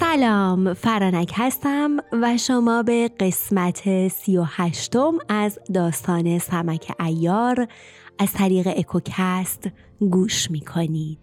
سلام فرانک هستم و شما به قسمت سی و هشتم از داستان سمک ایار از طریق اکوکست گوش می‌کنید.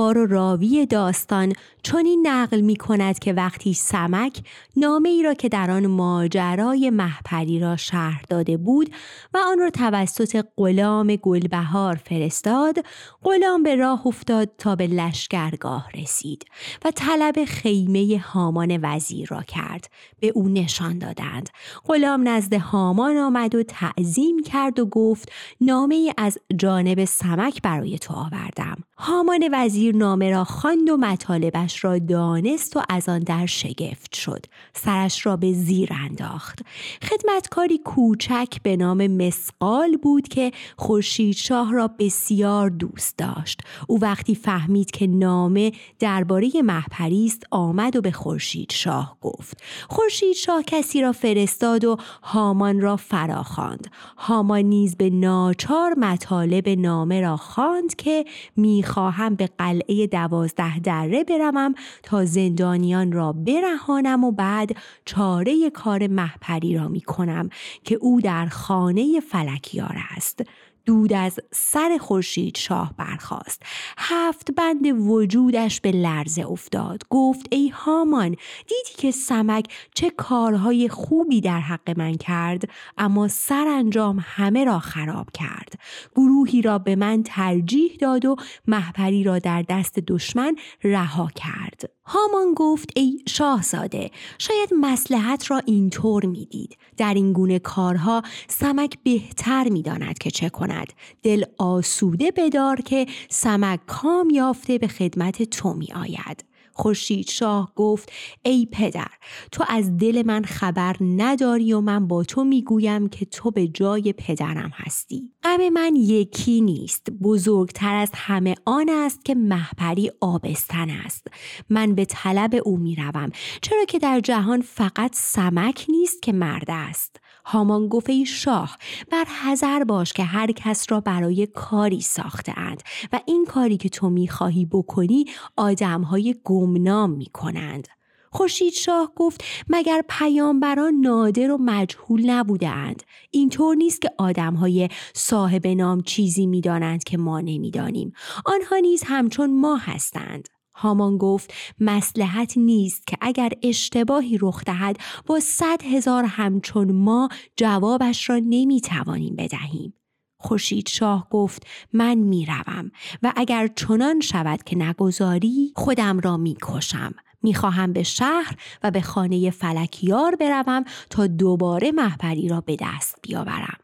اخبار و راوی داستان چنین نقل می کند که وقتی سمک نامه ای را که در آن ماجرای محپری را شهر داده بود و آن را توسط غلام گلبهار فرستاد غلام به راه افتاد تا به لشکرگاه رسید و طلب خیمه هامان وزیر را کرد. به او نشان دادند. غلام نزد هامان آمد و تعظیم کرد و گفت نامه ای از جانب سمک برای تو آوردم. هامان وزیر نامه را خواند و مطالبش را دانست و از آن در شگفت شد. سرش را به زیر انداخت. خدمتکاری کوچک به نام مسقال بود که خورشید شاه را بسیار دوست داشت. او وقتی فهمید که نامه درباره محپری است آمد و به خورشید شاه گفت. خورشید شاه کسی را فرستاد و هامان را فراخواند. هامان نیز به ناچار مطالب نامه را خواند که می‌خواهم به قلعه دوازده دره بروم تا زندانیان را برهانم و بعد چاره کار محپری را می کنم که او در خانه فلکیار است. دود از سر خورشید شاه برخاست. هفت بند وجودش به لرزه افتاد. گفت ای هامان دیدی که سمک چه کارهای خوبی در حق من کرد اما سرانجام همه را خراب کرد. گروهی را به من ترجیح داد و محپری را در دست دشمن رها کرد. هامان گفت ای شاهزاده شاید مسلحت را اینطور می‌دید. در این گونه کارها سمک بهتر می‌داند که چه کند. دل آسوده بدار که سمک کام یافته به خدمت تو می آید خورشید شاه گفت ای پدر تو از دل من خبر نداری و من با تو می‌گویم که تو به جای پدرم هستی. غم من یکی نیست بزرگتر از همه آن است که محپری آبستن است. من به طلب او می‌روم چرا که در جهان فقط سمک نیست که مرد است. هامان ای شاه بر حذر باش که هر کس را برای کاری ساخته اند و این کاری که تو می‌خواهی بکنی آدمهای گمنام می‌کنند. خورشید شاه گفت مگر پیامبران نادر و مجهول نبوده اند اینطور نیست که آدمهای صاحب نام چیزی می‌دانند که ما نمی‌دانیم. آنها نیز همچون ما هستند. هامان گفت مسلحت نیست که اگر اشتباهی رخ دهد با صد هزار همچون ما جوابش را نمی توانیم بدهیم. خورشید شاه گفت من می‌روم و اگر چنان شود که نگذاری خودم را می‌کشم می‌خواهم به شهر و به خانه فلکیار بروم تا دوباره محپری را به دست بیاورم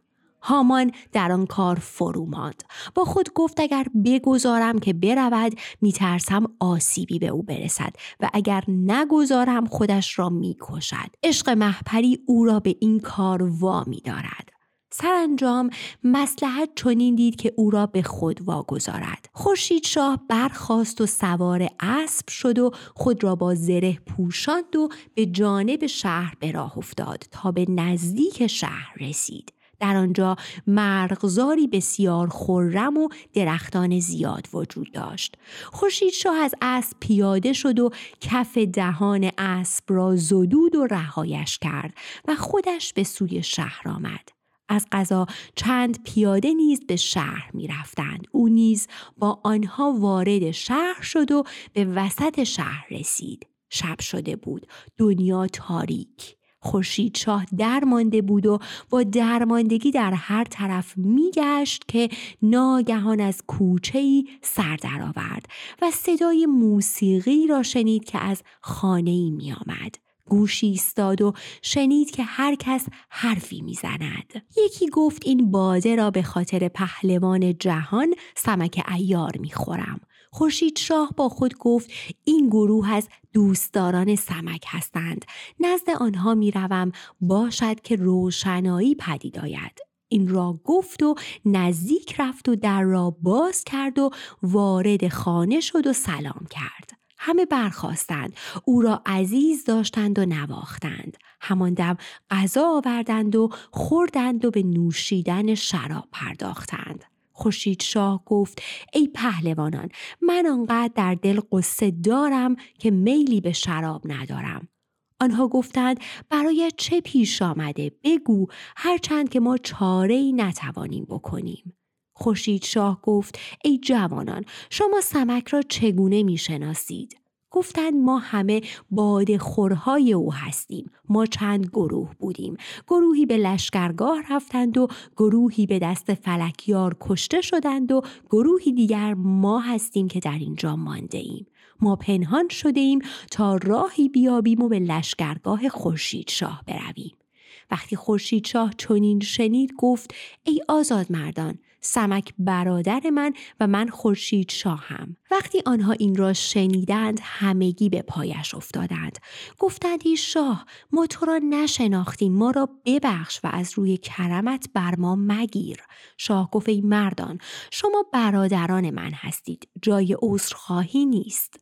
هامان در آن کار فرو ماند. با خود گفت اگر بگذارم که برود میترسم آسیبی به او برسد و اگر نگذارم خودش را می‌کشد. عشق محپری او را به این کار وا دارد. سرانجام مسلحت چنین دید که او را به خود واگذارد. خورشید شاه برخاست و سوار اسب شد و خود را با زره پوشاند و به جانب شهر به راه افتاد تا به نزدیک شهر رسید. در آنجا مرغزاری بسیار خرم و درختان زیاد وجود داشت خورشید شاه از اسب پیاده شد و کف دهان اسب را زدود و رهایش کرد و خودش به سوی شهر آمد از قضا چند پیاده نیز به شهر می رفتند. او نیز با آنها وارد شهر شد و به وسط شهر رسید. شب شده بود. دنیا تاریک. خورشید شاه درمانده بود و با درماندگی در هر طرف میگشت که ناگهان از کوچه ای سر درآورد و صدای موسیقی را شنید که از خانه ای می آمد. گوشی ایستاد و شنید که هر کس حرفی می‌زند یکی گفت این باده را به خاطر پهلوان جهان سمک ایار می‌خورم خورشید شاه با خود گفت این گروه از دوستداران سمک هستند. نزد آنها می‌روم. باشد که روشنایی پدید آید. این را گفت و نزدیک رفت و در را باز کرد و وارد خانه شد و سلام کرد. همه برخواستند او را عزیز داشتند و نواختند. همان دم غذا آوردند و خوردند و به نوشیدن شراب پرداختند. خورشید شاه گفت ای پهلوانان من آنقدر در دل قصه دارم که میلی به شراب ندارم. آنها گفتند برای چه پیش آمده؟ بگو هرچند که ما چاره ای نتوانیم بکنیم. خورشید شاه گفت ای جوانان شما سمک را چگونه می‌شناسید؟ گفتند ما همه باد خورهای او هستیم. ما چند گروه بودیم. گروهی به لشکرگاه رفتند و گروهی به دست فلکیار کشته شدند و گروهی دیگر ما هستیم که در اینجا مانده ایم ما پنهان شده ایم تا راهی بیابیم و به لشکرگاه خورشید شاه برویم. وقتی خورشید شاه چنین شنید گفت ای آزاد مردان سمک برادر من و من خورشید شاهم. وقتی آنها این را شنیدند همگی به پایش افتادند. گفتند ای شاه ما تو را نشناختیم ما را ببخش و از روی کرمت بر ما مگیر. شاه گفت ای مردان شما برادران من هستید جای عذرخواهی نیست.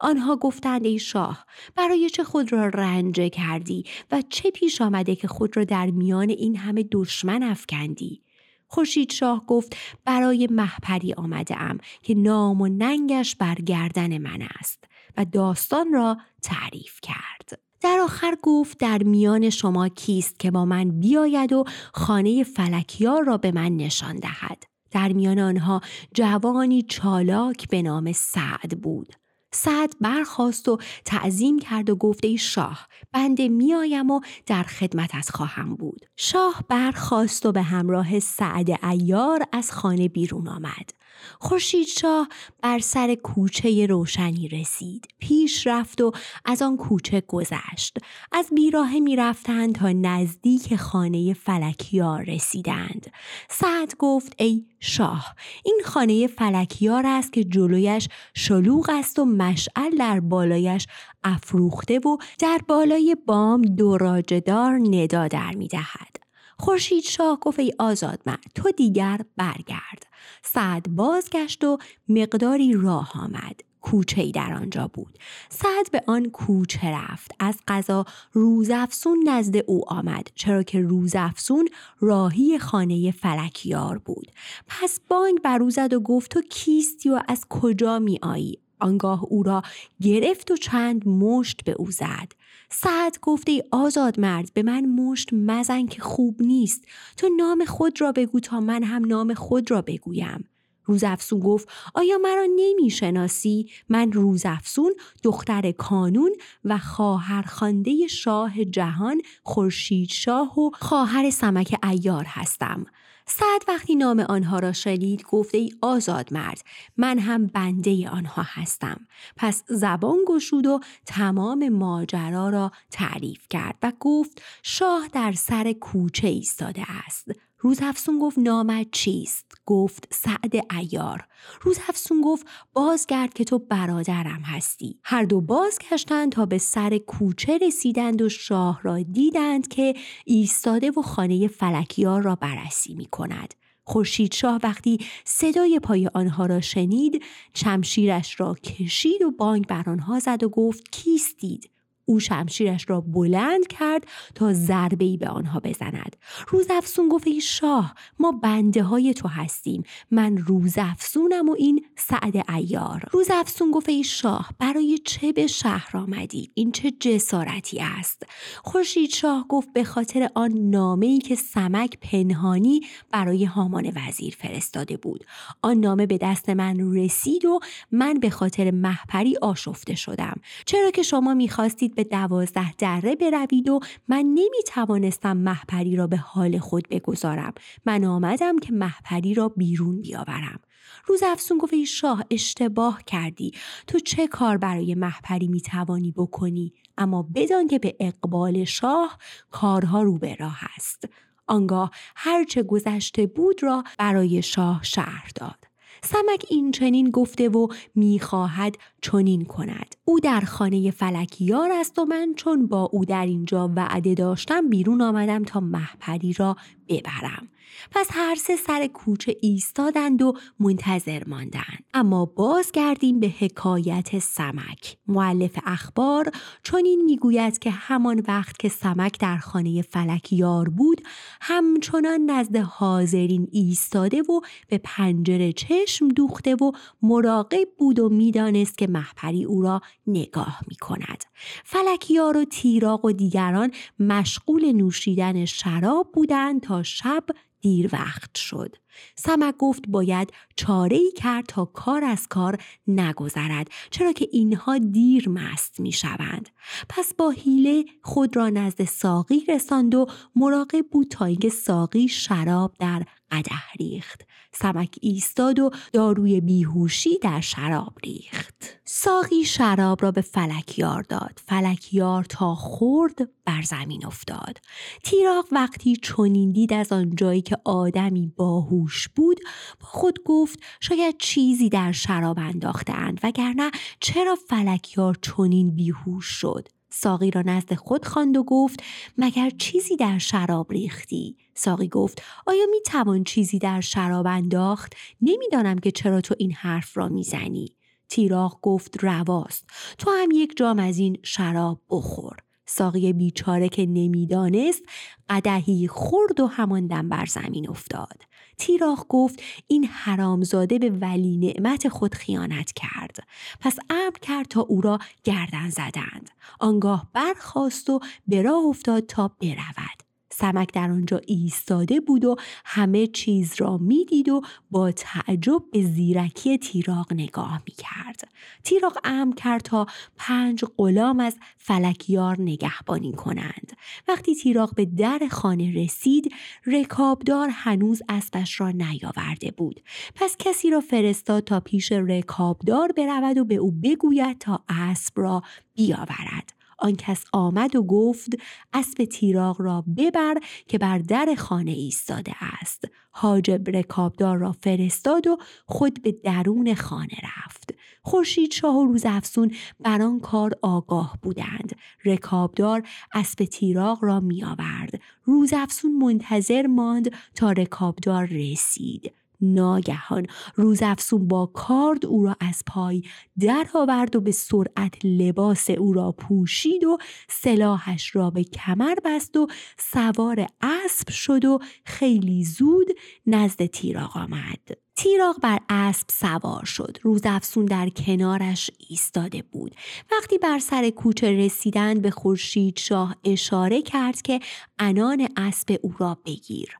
آنها گفتند ای شاه برای چه خود را رنجه کردی و چه پیش آمده که خود را در میان این همه دشمن افکندی؟ خورشید شاه گفت برای محپری آمده ام که نام و ننگش بر گردن من است و داستان را تعریف کرد. در آخر گفت در میان شما کیست که با من بیاید و خانه فلکیار را به من نشان دهد. در میان آنها جوانی چالاک به نام سعد بود. سعد برخواست و تعظیم کرد و گفته ای شاه بنده میایم و در خدمت خواهم بود. شاه برخواست و به همراه سعد ایار از خانه بیرون آمد. خورشید شاه بر سر کوچه روشنی رسید. پیش رفت و از آن کوچه گذشت. از بیراهه می رفتند تا نزدیک خانه فلکیار رسیدند. سعد گفت ای شاه این خانه فلکیار است که جلویش شلوغ است و مشعل در بالایش افروخته و در بالای بام دوراجدار ندا در می دهد. خورشید شاه گفت ای آزاد من تو دیگر برگرد. سعد بازگشت و مقداری راه آمد. کوچه در آنجا بود. سعد به آن کوچه رفت. از قضا روزافسون نزد او آمد چرا که روزافسون راهی خانه فلکیار بود. پس بانگ بر زد و گفت تو کیستی و از کجا می آیی آنگاه او را گرفت و چند مشت به او زد. سعد گفته ای آزاد مرد به من مشت مزن که خوب نیست. تو نام خود را بگو تا من هم نام خود را بگویم. روزافسون گفت آیا مرا نمی‌شناسی؟ من روزافسون دختر کانون و خواهر خانده شاه جهان خورشید شاه و خواهر سمک ایار هستم. سعد وقتی نام آنها را شنید گفته ای آزاد مرد من هم بنده آنها هستم. پس زبان گشود و تمام ماجرا را تعریف کرد و گفت شاه در سر کوچه ایستاده است. روزافسون گفت نامت چیست؟ گفت سعد ایار روزافسون گفت بازگرد که تو برادرم هستی. هر دو بازگشتند تا به سر کوچه رسیدند و شاه را دیدند که ایستاده و خانه فلکیار را بررسی می کند خورشید شاه وقتی صدای پای آنها را شنید شمشیرش را کشید و بانگ بر آنها زد و گفت کیستید؟ او شمشیرش را بلند کرد تا ضربه ای به آنها بزند. روزافسون گفت ای شاه ما بنده های تو هستیم. من روزافسونم و این سعد ایار روزافسون گفت ای شاه برای چه به شهر آمدی؟ این چه جسارتی است؟ خورشید شاه گفت به خاطر آن نامه ای که سمک پنهانی برای هامان وزیر فرستاده بود. آن نامه به دست من رسید و من به خاطر محپری آشفته شدم. چرا که شما می‌خواستید به دوازده دره بروید و من نمی توانستم محپری را به حال خود بگذارم. من آمدم که محپری را بیرون بیاورم. روز افسون گفت شاه اشتباه کردی. تو چه کار برای محپری می توانی بکنی؟ اما بدان که به اقبال شاه کارها رو به راه است. آنگاه هرچه گذشته بود را برای شاه شهر داد. سمک این چنین گفته و می‌خواهد چنین کند. او در خانه فلکیار است و من چون با او در اینجا وعده داشتم بیرون آمدم تا محپری را ببرم. پس هر سه سر کوچه ایستادند و منتظر ماندند. اما باز گردیم به حکایت سمک. معلف اخبار چون این می‌گوید که همان وقت که سمک در خانه فلکیار بود همچنان نزد حاضرین ایستاده و به پنجره چشم دوخته و مراقب بود و می‌دانست که محپری او را نگاه می کند. فلکیار و تیراق و دیگران مشغول نوشیدن شراب بودند تا شب دیر وقت شد. سمک گفت باید چاره ای کرد تا کار از کار نگذرد چرا که اینها دیر مست می شوند. پس با حیله خود را نزد ساقی رساند و مراقب بود تا اینکه ساقی شراب در قده ریخت. سمک ایستاد و داروی بیهوشی در شراب ریخت. ساقی شراب را به فلکیار داد. فلکیار تا خورد بر زمین افتاد. تیراق وقتی چنین دید از آنجایی که آدمی باهوش بود با خود گفت شاید چیزی در شراب انداختند وگرنه چرا فلکیار چنین بیهوش شد ساقی را نزد خود خواند و گفت مگر چیزی در شراب ریختی؟ ساقی گفت آیا می توان چیزی در شراب انداخت؟ نمی‌دانم که چرا تو این حرف را می‌زنی تیراغ گفت رواست. تو هم یک جام از این شراب بخور. ساقی بیچاره که نمی‌دانست قدهی خورد و همان دم بر زمین افتاد. تیراخ گفت این حرامزاده به ولی نعمت خود خیانت کرد. پس امر کرد تا او را گردن زدند. آنگاه برخواست و به راه افتاد تا برود. سمک در آنجا ایستاده بود و همه چیز را می‌دید و با تعجب به زیرکی تیراق نگاه می کرد. تیراق امر کرد تا پنج غلام از فلکیار نگهبانی کنند. وقتی تیراق به در خانه رسید رکابدار هنوز اسبش را نیاورده بود. پس کسی را فرستاد تا پیش رکابدار برود و به او بگوید تا اسب را بیاورد. آن کس آمد و گفت اسب تیراغ را ببر که بر در خانه ایستاده است. حاجب رکابدار را فرستاد و خود به درون خانه رفت. خورشید شاه و روزافسون بر آن کار آگاه بودند. رکابدار اسب تیراغ را می آورد روزافسون منتظر ماند تا رکابدار رسید. ناگهان. روزافسون با کارد او را از پای در آورد و به سرعت لباس او را پوشید و سلاحش را به کمر بست و سوار اسب شد و خیلی زود نزد تیراغ آمد. تیراغ بر اسب سوار شد. روزافسون در کنارش ایستاده بود. وقتی بر سر کوچه رسیدند به خورشید شاه اشاره کرد که انان اسب او را بگیر.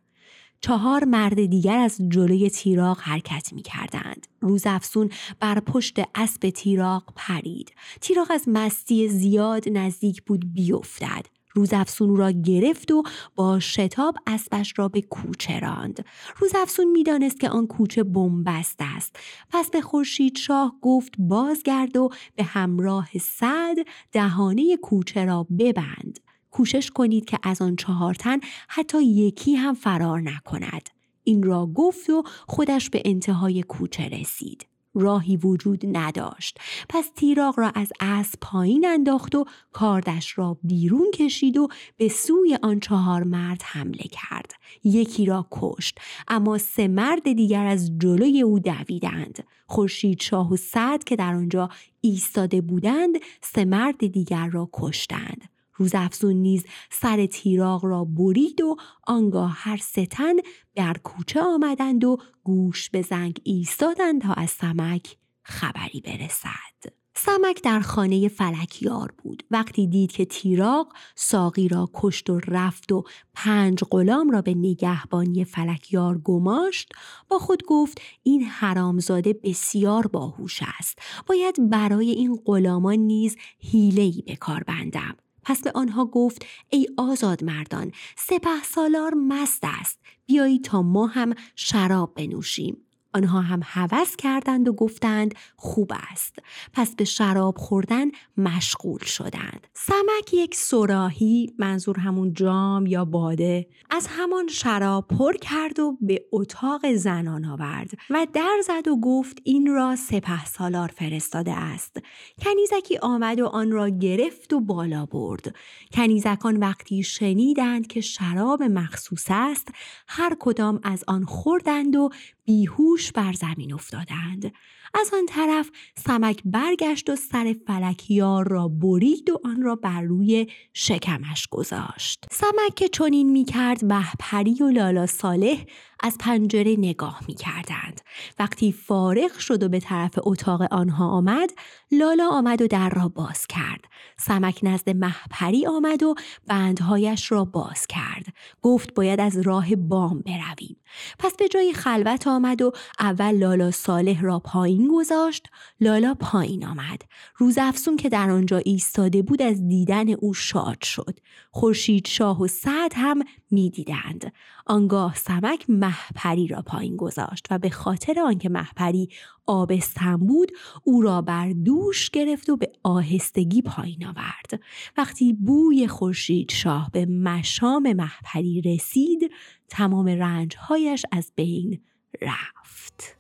چهار مرد دیگر از جلوی تیراق حرکت می کردند. روز افسون بر پشت اسب تیراق پرید. تیراق از مستی زیاد نزدیک بود بیفتد. روز افسون را گرفت و با شتاب اسبش را به کوچه راند. روز افسون می‌دانست که آن کوچه بنبست است. پس به خورشید شاه گفت بازگرد و به همراه صد دهانه کوچه را ببند. کوشش کنید که از آن چهار تن حتی یکی هم فرار نکند. این را گفت و خودش به انتهای کوچه رسید. راهی وجود نداشت پس تیراغ را از اسب پایین انداخت و کاردش را بیرون کشید و به سوی آن چهار مرد حمله کرد یکی را کشت اما سه مرد دیگر از جلوی او دویدند خورشید شاه و سعد که در آنجا ایستاده بودند سه مرد دیگر را کشتند روزافزون نیز سر تیراغ را برید و آنگاه هر ستن در کوچه آمدند و گوش به زنگ ایستادند تا از سمک خبری برسد. سمک در خانه فلکیار بود. وقتی دید که تیراغ ساقی را کشت و رفت و پنج غلام را به نگهبانی فلکیار گماشت با خود گفت این حرامزاده بسیار باهوش است. باید برای این غلامان نیز حیلهای به کار بندم. پس به آنها گفت ای آزاد مردان سپه سالار مست است بیایی تا ما هم شراب بنوشیم. آنها هم هوس کردند و گفتند خوب است. پس به شراب خوردن مشغول شدند. سمک یک سراهی منظور همون جام یا باده از همان شراب پر کرد و به اتاق زنان آورد و در زد و گفت این را سپه سالار فرستاده است. کنیزکی آمد و آن را گرفت و بالا برد. کنیزکان وقتی شنیدند که شراب مخصوص است هر کدام از آن خوردند و بیهوش بر زمین افتادند. از آن طرف سمک برگشت و سر فلکیار را برید و آن را بر روی شکمش گذاشت. سمک که چنین می‌کرد مهپری و لالا صالح از پنجره نگاه می کردند. وقتی فارغ شد و به طرف اتاق آنها آمد لالا آمد و در را باز کرد. سمک نزد محپری آمد و بندهایش را باز کرد. گفت باید از راه بام برویم. پس به جای خلوت آمد و اول لالا صالح را پایین گذاشت لالا پایین آمد. روز افسون که در آنجا ایستاده بود از دیدن او شاد شد. خورشید شاه و سعد هم می‌دیدند. آنگاه سمک محپری را پایین گذاشت و به خاطر آنکه محپری آبستن بود او را بر دوش گرفت و به آهستگی پایین آورد. وقتی بوی خورشید شاه به مشام محپری رسید تمام رنجهایش از بین رفت.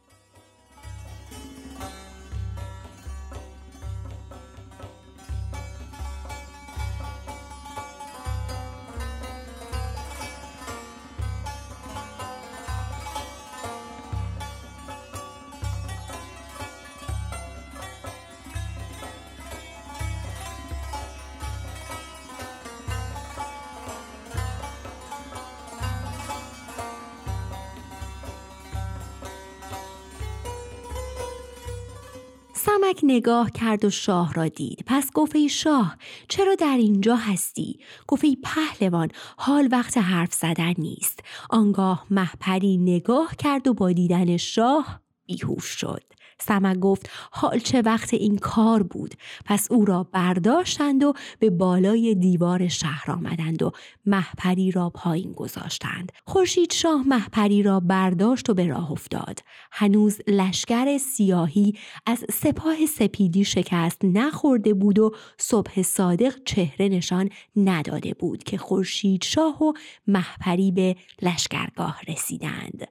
سمک نگاه کرد و شاه را دید. پس گفت ای شاه چرا در اینجا هستی؟ گفت ای پهلوان حال وقت حرف زدن نیست. آنگاه محپری نگاه کرد و با دیدن شاه بیهوش شد. سمک گفت حال چه وقت این کار بود؟ پس او را برداشتند و به بالای دیوار شهر آمدند و محپری را پایین گذاشتند. خورشید شاه محپری را برداشت و به راه افتاد. هنوز لشکر سیاهی از سپاه سپیدی شکست نخورده بود و صبح صادق چهره نشان نداده بود که خورشید شاه و محپری به لشکرگاه رسیدند.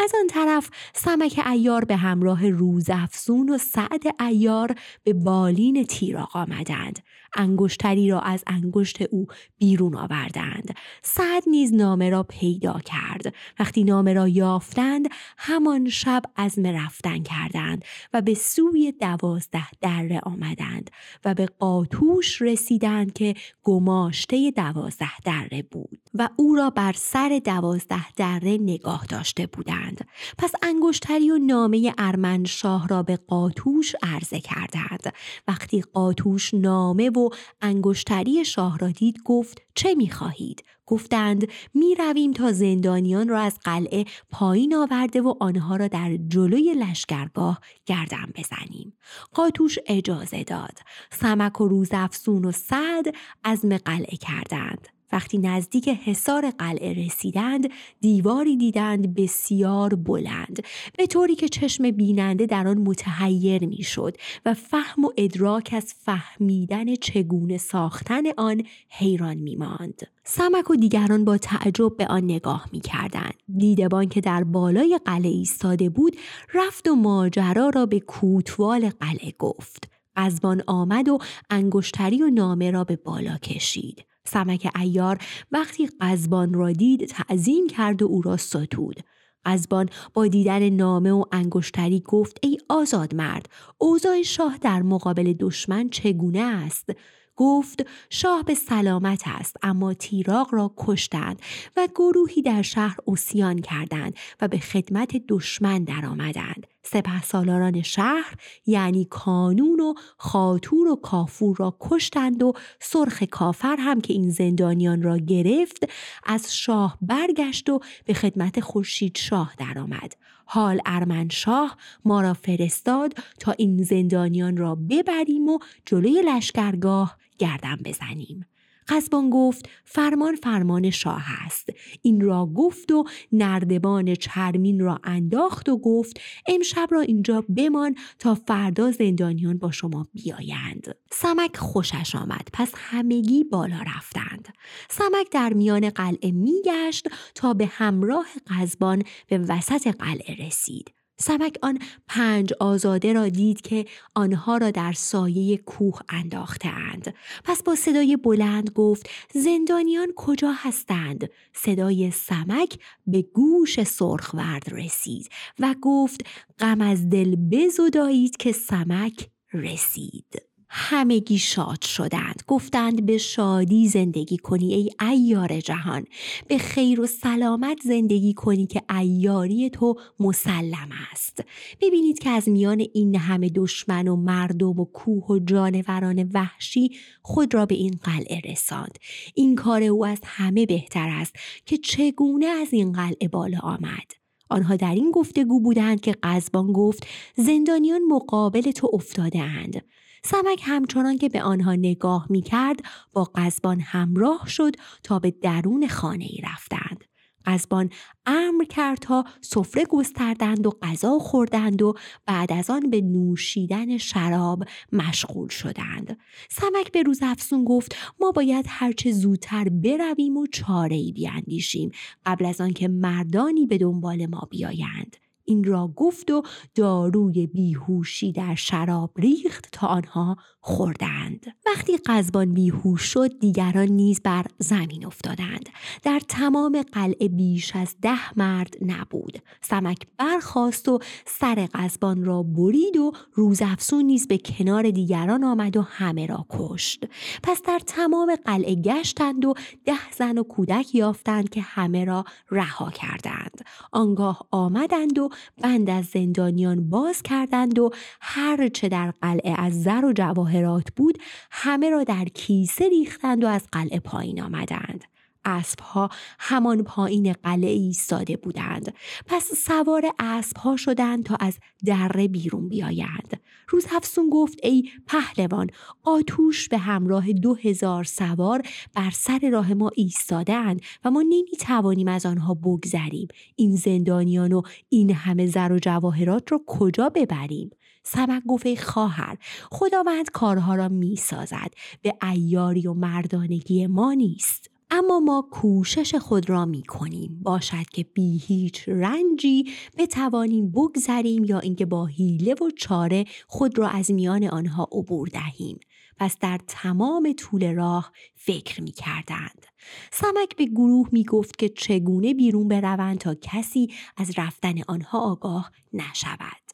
از آن طرف سمک ایار به همراه روزافزون و سعد ایار به بالین تیراق آمدند. انگشتری را از انگشت او بیرون آوردند. سعد نیز نامه را پیدا کرد. وقتی نامه را یافتند همان شب از رفتن کردند و به سوی دوازده دره آمدند و به قاتوش رسیدند که گماشته دوازده دره بود و او را بر سر دوازده دره نگاه داشته بودند. پس انگشتری و نامه ارمنشاه را به قاتوش عرضه کردند. وقتی قاتوش نامه و انگشتری شاه را دید گفت چه می‌خواهید گفتند می رویم تا زندانیان را از قلعه پایین آورده و آنها را در جلوی لشکرگاه گردن بزنیم. قاتوش اجازه داد. سمک و روزافسون و سعد عزم قلعه کردند. وقتی نزدیک حصار قلعه رسیدند دیواری دیدند بسیار بلند به طوری که چشم بیننده در آن متحیر می‌شد و فهم و ادراک از فهمیدن چگونه ساختن آن حیران میماند. سمک و دیگران با تعجب به آن نگاه می‌کردند. دیدبان که در بالای قلعه ایستاده بود رفت و ماجرا را به کوتوال قلعه گفت. قزبان آمد و انگشتری و نامه را به بالا کشید. سمک ایار وقتی قزبان را دید تعظیم کرد و او را ستود. قزبان با دیدن نامه و انگشتری گفت ای آزاد مرد اوضاع شاه در مقابل دشمن چگونه است گفت شاه به سلامت است اما تیراغ را کشتند و گروهی در شهر اسیان کردند و به خدمت دشمن درآمدند سپه سالاران شهر یعنی کانون و خاتور و کافور را کشتند و سرخ کافر هم که این زندانیان را گرفت از شاه برگشت و به خدمت خورشید شاه درآمد. حال ارمن شاه ما را فرستاد تا این زندانیان را ببریم و جلوی لشکرگاه گردن بزنیم. قزبان گفت فرمان فرمان شاه است. این را گفت و نردبان چرمین را انداخت و گفت امشب را اینجا بمان تا فردا زندانیان با شما بیایند. سمک خوشش آمد پس همگی بالا رفتند. سمک در میان قلعه میگشت تا به همراه قزبان به وسط قلعه رسید. سمک آن پنج آزاده را دید که آنها را در سایه کوه انداختند. پس با صدای بلند گفت زندانیان کجا هستند؟ صدای سمک به گوش سرخورد رسید و گفت غم از دل بزدایید که سمک رسید. همگی شاد شدند. گفتند به شادی زندگی کنی ای ایار جهان. به خیر و سلامت زندگی کنی که ایاری تو مسلم است. ببینید که از میان این همه دشمن و مردم و کوه و جانوران وحشی خود را به این قلعه رساند. این کار او از همه بهتر است که چگونه از این قلعه بالا آمد. آنها در این گفتگو بودند که قزبان گفت زندانیان مقابل تو افتاده اند. سمک همچنان که به آنها نگاه می کرد با قزبان همراه شد تا به درون خانه ای رفتند. قزبان امر کرد تا سفره گستردند و غذا خوردند و بعد از آن به نوشیدن شراب مشغول شدند. سمک به روز افسون گفت ما باید هرچه زودتر برویم و چاره ای بیاندیشیم قبل از آنکه مردانی به دنبال ما بیایند. این را گفت و داروی بیهوشی در شراب ریخت تا آنها خوردند. وقتی قزبان بیهوش شد دیگران نیز بر زمین افتادند. در تمام قلعه بیش از ده مرد نبود. سمک برخاست و سر قزبان را برید و روزافسون نیز به کنار دیگران آمد و همه را کشت. پس در تمام قلعه گشتند و ده زن و کودک یافتند که همه را رها کردند. آنگاه آمدند و بند از زندانیان باز کردند و هر چه در قلعه از زر و جواهرات بود همه را در کیسه ریختند و از قلعه پایین آمدند. اسبها همان پایین قلعه ایستاده بودند. پس سوار اسبها شدند تا از دره بیرون بیایند. روز هفسون گفت ای پهلوان آتوش به همراه دو هزار سوار بر سر راه ما ایستادند و ما نمی توانیم از آنها بگذریم. این زندانیان و این همه زر و جواهرات را کجا ببریم؟ سمک گفت ای خواهر خداوند کارها را می سازد به ایاری و مردانگی ما نیست. اما ما کوشش خود را می کنیم باشد که بی هیچ رنجی بتوانیم بگذریم یا اینکه با حیله و چاره خود را از میان آنها عبور دهیم پس در تمام طول راه فکر می کردند. سمک به گروه می گفت که چگونه بیرون بروند تا کسی از رفتن آنها آگاه نشود.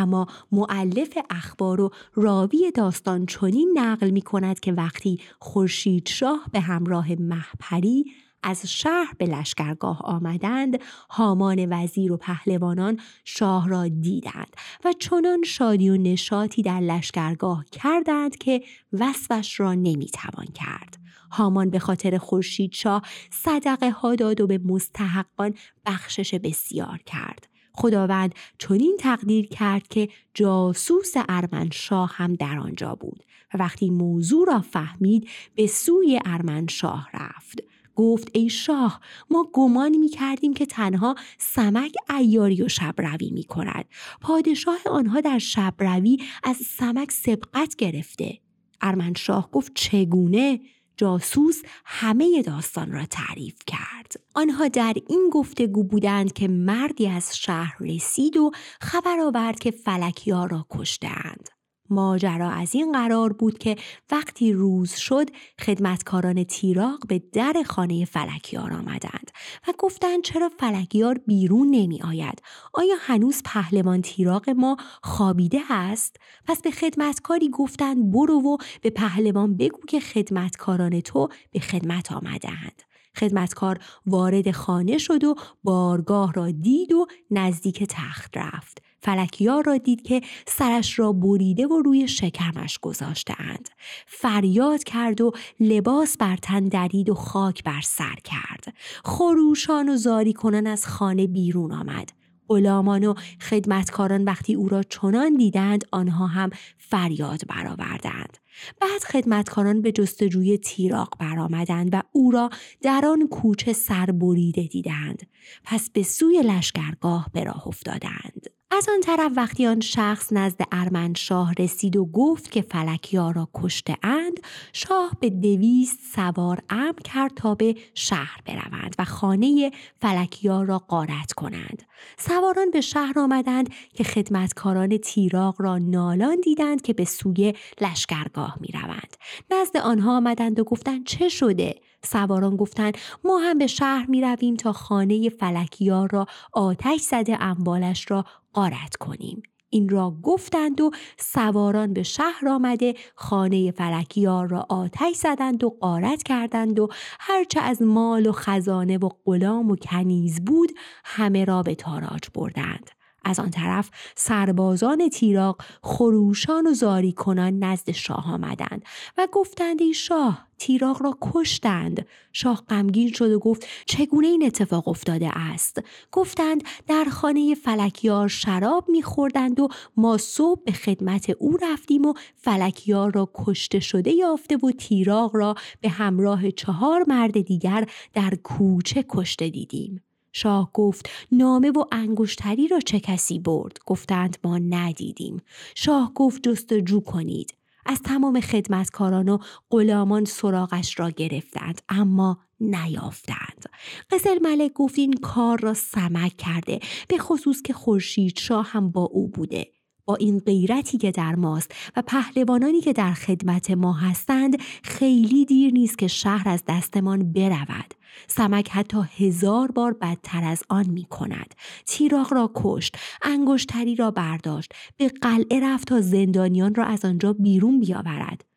اما معلف اخبار و راوی داستان چنین نقل می کند که وقتی خورشید شاه به همراه محپری از شهر به لشکرگاه آمدند هامان وزیر و پهلوانان شاه را دیدند و چنان شادی و نشاطی در لشکرگاه کردند که وصفش را نمی‌توان کرد. هامان به خاطر خورشید شاه صدقه ها داد و به مستحقان بخشش بسیار کرد. خداوند چنین تقدیر کرد که جاسوس ارمنشاه هم در آنجا بود و وقتی موضوع را فهمید به سوی ارمنشاه رفت گفت ای شاه ما گمان می کردیم که تنها سمک ایاری و شبروی می کند. پادشاه آنها در شبروی از سمک سبقت گرفته. ارمنشاه گفت چگونه؟ جاسوس همه داستان را تعریف کرد. آنها در این گفتگو بودند که مردی از شهر رسید و خبر آورد که فلکیار را کشتند. ماجرا از این قرار بود که وقتی روز شد خدمتکاران تیراق به در خانه فلکیار آمدند و گفتند چرا فلکیار بیرون نمی آید آیا هنوز پهلوان تیراق ما خوابیده است؟ پس به خدمتکاری گفتند برو و به پهلوان بگو که خدمتکاران تو به خدمت آمدند خدمتکار وارد خانه شد و بارگاه را دید و نزدیک تخت رفت. فلکیار را دید که سرش را بریده و روی شکمش گذاشته اند. فریاد کرد و لباس بر تن درید و خاک بر سر کرد. خروشان و زاری کنن از خانه بیرون آمد. غلامان و خدمتکاران وقتی او را چنان دیدند آنها هم فریاد برآوردند بعد خدمتکاران به جستجوی تیراق برآمدند و او را در آن کوچه سربریده دیدند پس به سوی لشکرگاه به راه افتادند از آن طرف وقتی آن شخص نزد ارمنشاه رسید و گفت که فلکیار را کشته اند شاه به دویست سوار امر کرد تا به شهر بروند و خانه فلکیار را قارت کنند سواران به شهر آمدند که خدمتکاران تیراغ را نالان دیدند که به سوی لشکرگاه می روند. نزد آنها آمدند و گفتند چه شده؟ سواران گفتند ما هم به شهر می رویم تا خانه فلکیار را آتش زده اموالش را قارت کنیم. این را گفتند و سواران به شهر آمده خانه فلکیار را آتش زدند و قارت کردند و هرچه از مال و خزانه و غلام و کنیز بود همه را به تاراج بردند. از آن طرف سربازان تیراق خروشان و زاری کنان نزد شاه آمدند و گفتند ای شاه تیراق را کشتند. شاه غمگین شد و گفت چگونه این اتفاق افتاده است؟ گفتند در خانه فلکیار شراب میخوردند و ما صبح به خدمت او رفتیم و فلکیار را کشته شده یافته و تیراق را به همراه چهار مرد دیگر در کوچه کشته دیدیم. شاه گفت نامه و انگشتری را چه کسی برد؟ گفتند ما ندیدیم. شاه گفت جستجو کنید. از تمام خدمتکاران و غلامان سراغش را گرفتند اما نیافتند. قزل ملک گفت این کار را سمک کرده به خصوص که خورشید شاه هم با او بوده. با این غیرتی که در ماست و پهلوانانی که در خدمت ما هستند خیلی دیر نیست که شهر از دستمان برود. سمک حتی هزار بار بدتر از آن می کند. تیراغ را کشت، انگشتری را برداشت، به قلعه رفت تا زندانیان را از آنجا بیرون بیاورد.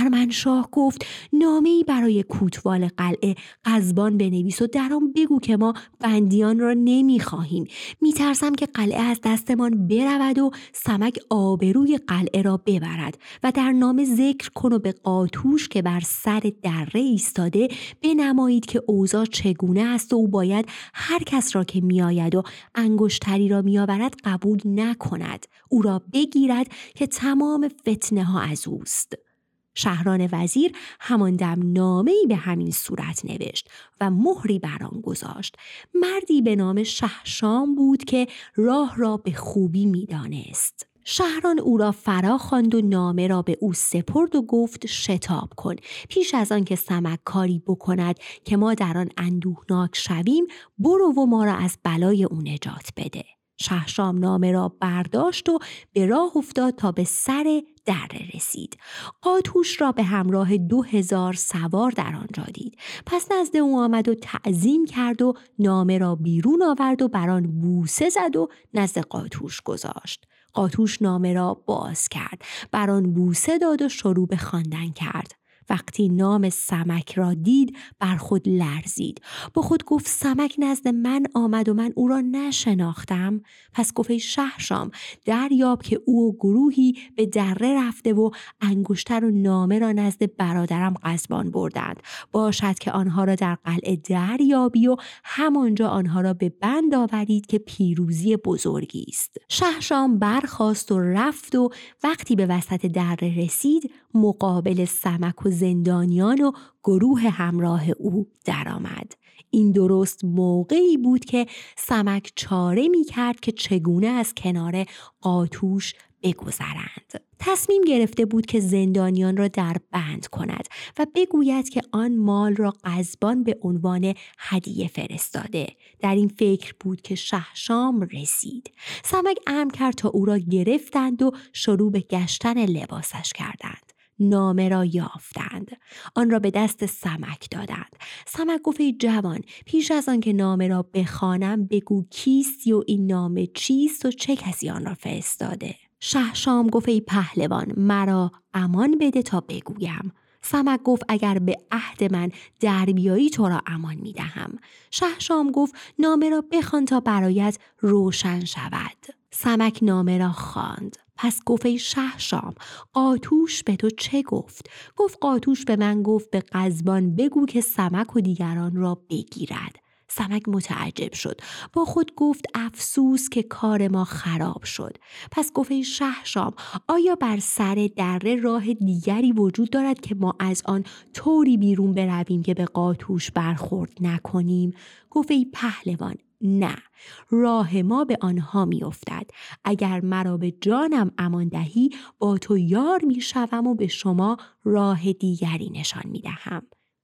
ارمنشاه گفت نامه ای برای کوتوال قلعه قزبان بنویس و در آن بگو که ما بندیان را نمی‌خواهیم. میترسم که قلعه از دستمان برود و سمک آبروی قلعه را ببرد و در نامه ذکر کن و به قاتوش که بر سر دره ایستاده بنمایید که اوضاع چگونه است و او باید هر کس را که میآید و انگشتری را میآورد قبول نکند. او را بگیرد که تمام فتنه ها از اوست. شهران وزیر همان دم نامه ای به همین صورت نوشت و مهری بر آن گذاشت. مردی به نام شهشام بود که راه را به خوبی می‌دانست. شهران او را فرا خواند و نامه را به او سپرد و گفت شتاب کن. پیش از آن که سمک کاری بکند که ما در آن اندوهناک شویم برو و ما را از بلای او نجات بده. شهشام نامه را برداشت و به راه افتاد تا به سر دره رسید. قاتوش را به همراه دو هزار سوار در آنجا دید. پس نزد او آمد و تعظیم کرد و نامه را بیرون آورد و بر آن بوسه زد و نزد قاتوش گذاشت. قاتوش نامه را باز کرد. بر آن بوسه داد و شروع به خواندن کرد. وقتی نام سمک را دید بر خود لرزید. با خود گفت سمک نزد من آمد و من او را نشناختم. پس گفت ای شهرشام دریاب که او و گروهی به دره رفته و انگشتر و نامه را نزد برادرم قصبان بردند. باشد که آنها را در قلعه دریابی و همانجا آنها را به بند آورید که پیروزی بزرگی است. شهرشام برخاست و رفت و وقتی به وسط دره رسید مقابل سمک و زندانیان و گروه همراه او درآمد. این درست موقعی بود که سمک چاره می کرد که چگونه از کنار قاتوش بگذرند. تصمیم گرفته بود که زندانیان را در بند کند و بگوید که آن مال را قزبان به عنوان هدیه فرستاده. در این فکر بود که شهشام رسید. سمک امر کرد تا او را گرفتند و شروع به گشتن لباسش کردند. نامه را یافتند آن را به دست سمک دادند سمک گفت جوان پیش از آن که نامه را بخوانم بگو کیستی و این نامه چیست و چه کسی آن را فرستاده شهشام گفت ای پهلوان مرا امان بده تا بگویم سمک گفت اگر به عهد من در بیایی تو را امان می دهم. شهشام گفت نامه را بخوان تا برایت روشن شود. سمک نامه را خواند. پس گفت ای شهشام قاتوش به تو چه گفت؟ گفت قاتوش به من گفت به قزبان بگو که سمک و دیگران را بگیرد. سمک متعجب شد. با خود گفت افسوس که کار ما خراب شد. پس گفت ای شهشام آیا بر سر دره راه دیگری وجود دارد که ما از آن طوری بیرون برویم که به قاتوش برخورد نکنیم؟ گفت ای پهلوان نه راه ما به آنها میافتد اگر مرا به جانم امان دهی با تو یار می‌شوم و به شما راه دیگری نشان می‌دهم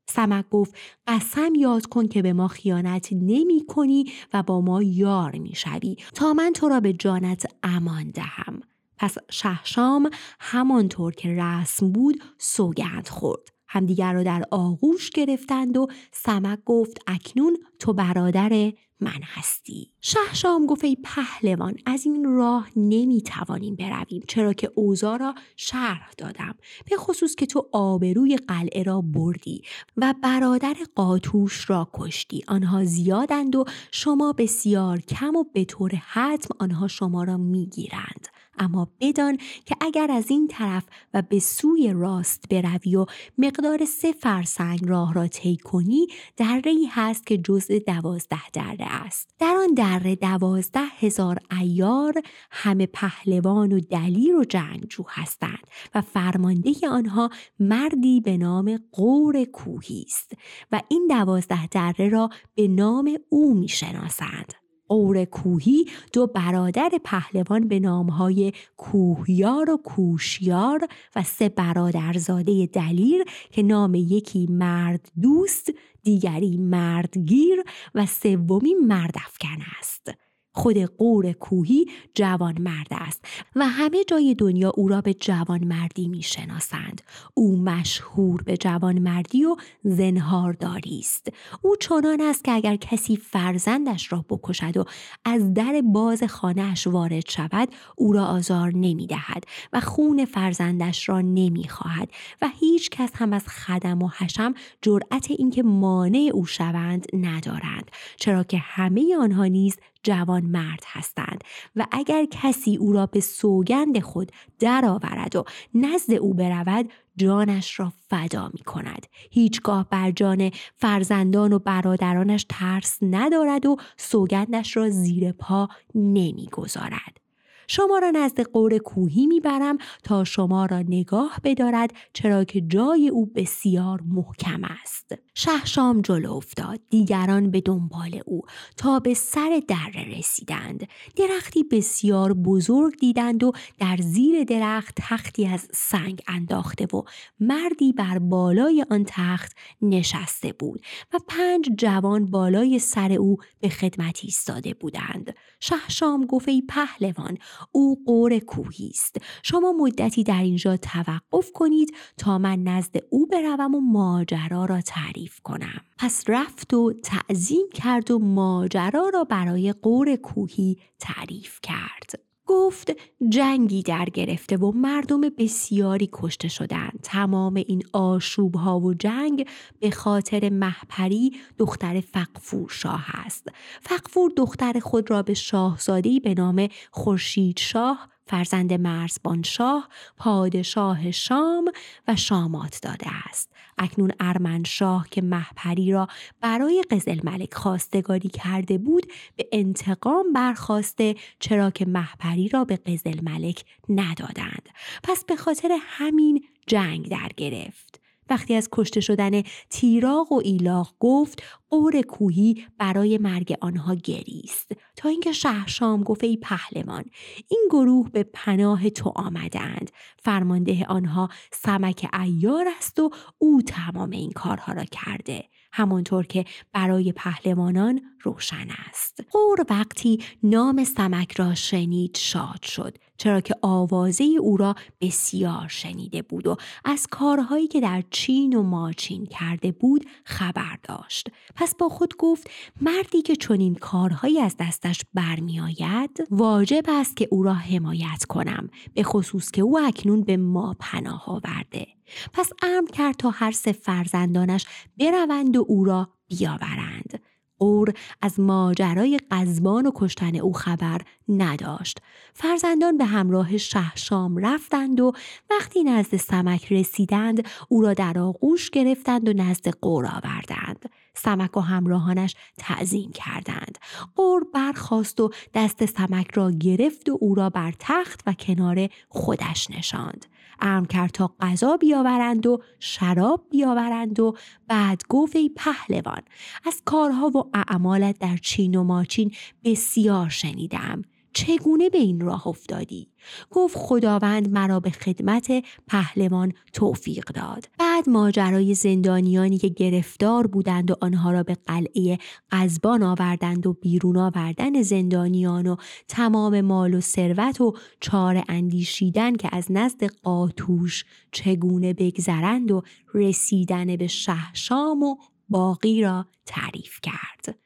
سمک گفت قسم یاد کن که به ما خیانت نمی کنی و با ما یار می شوی تا من تو را به جانت امان دهم. پس شهشام همانطور که رسم بود سوگند خورد. همدیگر را در آغوش گرفتند و سمک گفت اکنون تو برادر من هستی. شهشام گفت ای پهلوان از این راه نمی توانیم برویم چرا که اوزا را شرح دادم به خصوص که تو آبروی قلعه را بردی و برادر قاتوش را کشتی. آنها زیادند و شما بسیار کم و به طور حتم آنها شما را می‌گیرند. اما بدان که اگر از این طرف و به سوی راست بروی و مقدار سه فرسنگ راه را طی کنی دره ای هست که جزء دوازده دره است. در آن دره دوازده هزار ایار همه پهلوان و دلیر و جنگجو هستند و فرمانده آنها مردی به نام قور کوهی است و این دوازده دره را به نام او می‌شناسند. قور کوهی دو برادر پهلوان به نامهای کوهیار و کوشیار و سه برادرزاده دلیر که نام یکی مرد دوست دیگری مردگیر و سومی مردافکن است. خود قور کوهی جوان مرد است و همه جای دنیا او را به جوان مردی می شناسند. او مشهور به جوان مردی و زنهارداری است. او چنان است که اگر کسی فرزندش را بکشد و از در باز خانهاش وارد شود او را آزار نمی دهد و خون فرزندش را نمی خواهد و هیچ کس هم از خدم و حشم جرأت اینکه مانع او شوند ندارند چرا که همه آنها نیز جوان مرد هستند و اگر کسی او را به سوگند خود درآورد و نزد او برود جانش را فدا می کند. هیچگاه بر جان فرزندان و برادرانش ترس ندارد و سوگندش را زیر پا نمی‌گذارد. شما را نزد قور کوهی می‌برم تا شما را نگاه بدارد چرا که جای او بسیار محکم است. شهشام جلو افتاد دیگران به دنبال او تا به سر دره رسیدند. درختی بسیار بزرگ دیدند و در زیر درخت تختی از سنگ انداخته و مردی بر بالای آن تخت نشسته بود و پنج جوان بالای سر او به خدمت ایستاده بودند. شهشام گفت ای پهلوان او قور کوهی است. شما مدتی در اینجا توقف کنید تا من نزد او بروم و ماجرا را تعریف کنم. پس رفت و تعظیم کرد و ماجرا را برای قور کوهی تعریف کرد. گفت جنگی در گرفته و مردم بسیاری کشته شدند. تمام این آشوب ها و جنگ به خاطر محپری دختر فقفور شاه است. فقفور دختر خود را به شاهزادهی به نام خورشید شاه فرزند مرزبان شاه پادشاه شام و شامات داده است. اکنون ارمنشاه که محپری را برای قزل ملک خواستگاری کرده بود به انتقام برخواسته چرا که محپری را به قزل ملک ندادند. پس به خاطر همین جنگ در گرفت. وقتی از کشته شدن تیراغ و ایلاق گفت قور کوهی برای مرگ آنها گریست. تا اینکه شهرشام گفت ای پهلوان این گروه به پناه تو آمدند. فرمانده آنها سمک ایار است و او تمام این کارها را کرده. همانطور که برای پهلوانان روشن است. قور وقتی نام سمک را شنید شاد شد. چرا که آوازه او را بسیار شنیده بود و از کارهایی که در چین و ماچین کرده بود خبر داشت. پس با خود گفت مردی که چنین کارهایی از دستش برمیآید واجب است که او را حمایت کنم به خصوص که او اکنون به ما پناه آورده. پس امر کرد تا هر سه فرزندانش بروند و او را بیاورند. اور از ماجرای قزبان و کشتن او خبر نداشت. فرزندان به همراه شهشام رفتند و وقتی نزد سمک رسیدند او را در آغوش گرفتند و نزد قور آوردند. سمک و همراهانش تعظیم کردند. قور برخواست و دست سمک را گرفت و او را بر تخت و کنار خودش نشاند. امر کرد تا غذا بیاورند و شراب بیاورند و بعد گفت ای پهلوان از کارها و اعمالت در چین و ماچین بسیار شنیدم. چگونه به این راه افتادی؟ گفت خداوند مرا به خدمت پهلوان توفیق داد. بعد ماجرای زندانیانی که گرفتار بودند و آنها را به قلعه قزبان آوردند و بیرون آوردن زندانیان و تمام مال و ثروت و چار اندیشیدن که از نزد قاتوش چگونه بگذرند و رسیدن به شهشام و باقی را تعریف کرد.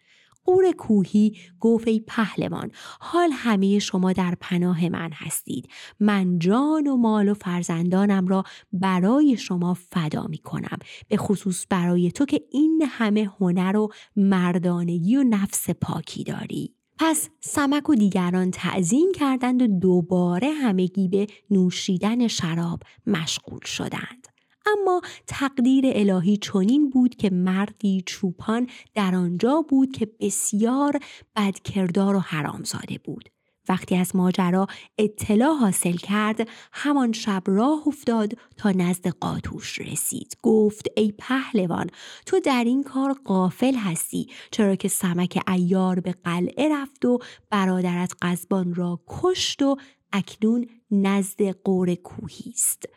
قور کوهی گفت ای پهلوان حال همه شما در پناه من هستید من جان و مال و فرزندانم را برای شما فدا می کنم به خصوص برای تو که این همه هنر و مردانگی و نفس پاکی داری پس سمک و دیگران تعظیم کردند و دوباره همگی به نوشیدن شراب مشغول شدند. اما تقدیر الهی چنین بود که مردی چوپان در آنجا بود که بسیار بدکردار و حرامزاده بود. وقتی از ماجرا اطلاع حاصل کرد همان شب راه افتاد تا نزد قاتوش رسید گفت ای پهلوان تو در این کار قافل هستی چرا که سمک ایار به قلعه رفت و برادرت قزبان را کشت و اکنون نزد قور کوهی است